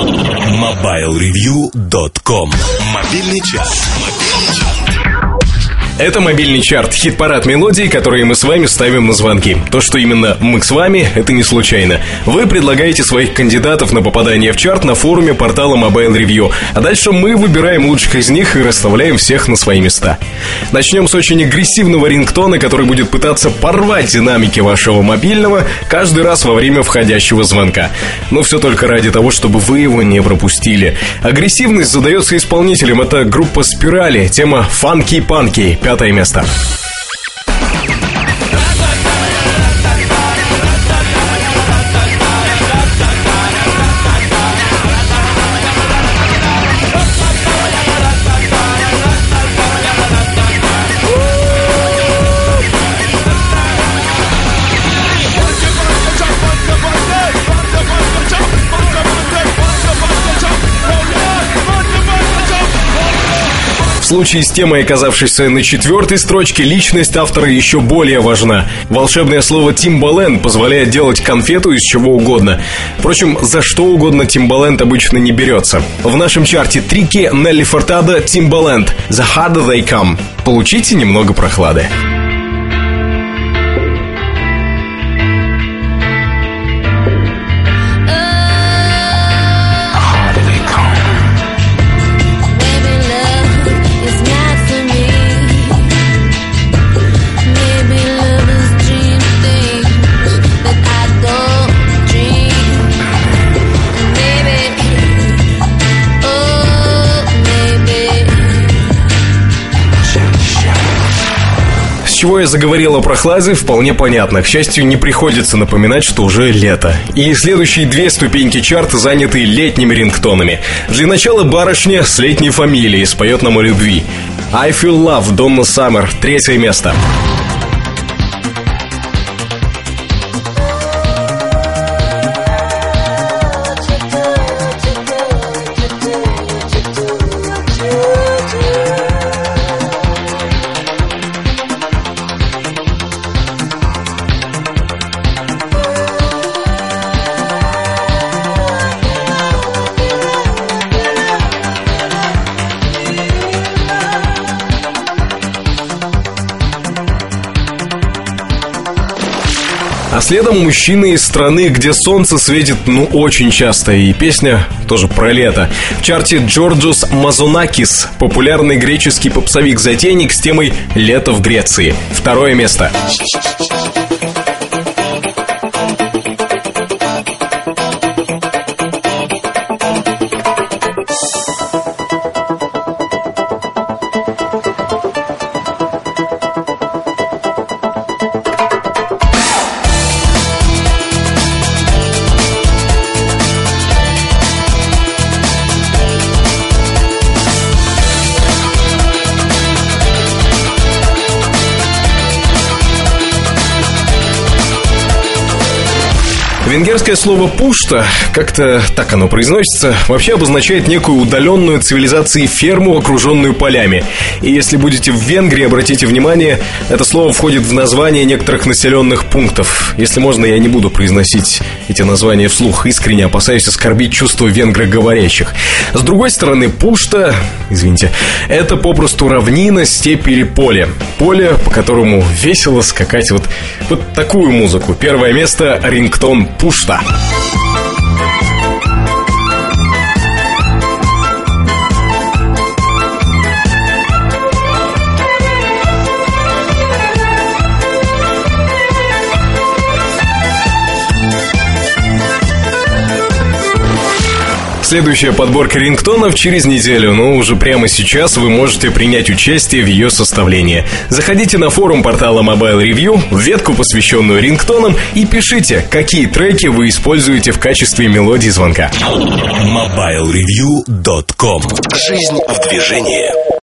MobileReview.com Мобильный час. Это мобильный чарт, хит-парад мелодий, которые мы с вами ставим на звонки. То, что именно мы с вами, это не случайно. Вы предлагаете своих кандидатов на попадание в чарт на форуме портала Mobile Review, а дальше мы выбираем лучших из них и расставляем всех на свои места. Начнем с очень агрессивного рингтона, который будет пытаться порвать динамики вашего мобильного каждый раз во время входящего звонка. Но все только ради того, чтобы вы его не пропустили. Агрессивность задается исполнителем. Это группа «Спирали», тема «Фанки-панки», пятое место. Случае с темой, оказавшейся на четвертой строчке, личность автора еще более важна. Волшебное слово «Тимбален» позволяет делать конфету из чего угодно. Впрочем, за что угодно Тимбаленд обычно не берется. В нашем чарте трики Нелли Фортада «Тимбаленд» «The Harder They Come». Получите немного прохлады. Чего я заговорил о прохладе, вполне понятно. К счастью, не приходится напоминать, что уже лето. И следующие две ступеньки чарта заняты летними рингтонами. Для начала барышня с летней фамилией споет нам о любви. I Feel Love, Донна Саммер, третье место. А следом мужчина из страны, где солнце светит, ну, очень часто. И песня тоже про лето. В чарте Джорджус Мазонакис, популярный греческий попсовик-затейник с темой «Лето в Греции». Второе место. Венгерское слово «пушта», как-то так оно произносится, вообще обозначает некую удаленную цивилизации ферму, окруженную полями. И если будете в Венгрии, обратите внимание, это слово входит в название некоторых населенных пунктов. Если можно, я не буду произносить эти названия вслух, искренне опасаюсь оскорбить чувства венгроговорящих. С другой стороны, пушта, извините, это попросту равнина, степь или поле. Поле, по которому весело скакать вот, вот такую музыку. Первое место – рингтон Пушта. Следующая подборка рингтонов через неделю, но уже прямо сейчас вы можете принять участие в ее составлении. Заходите на форум портала Mobile Review, в ветку, посвященную рингтонам, и пишите, какие треки вы используете в качестве мелодии звонка. MobileReview.com Жизнь в движении.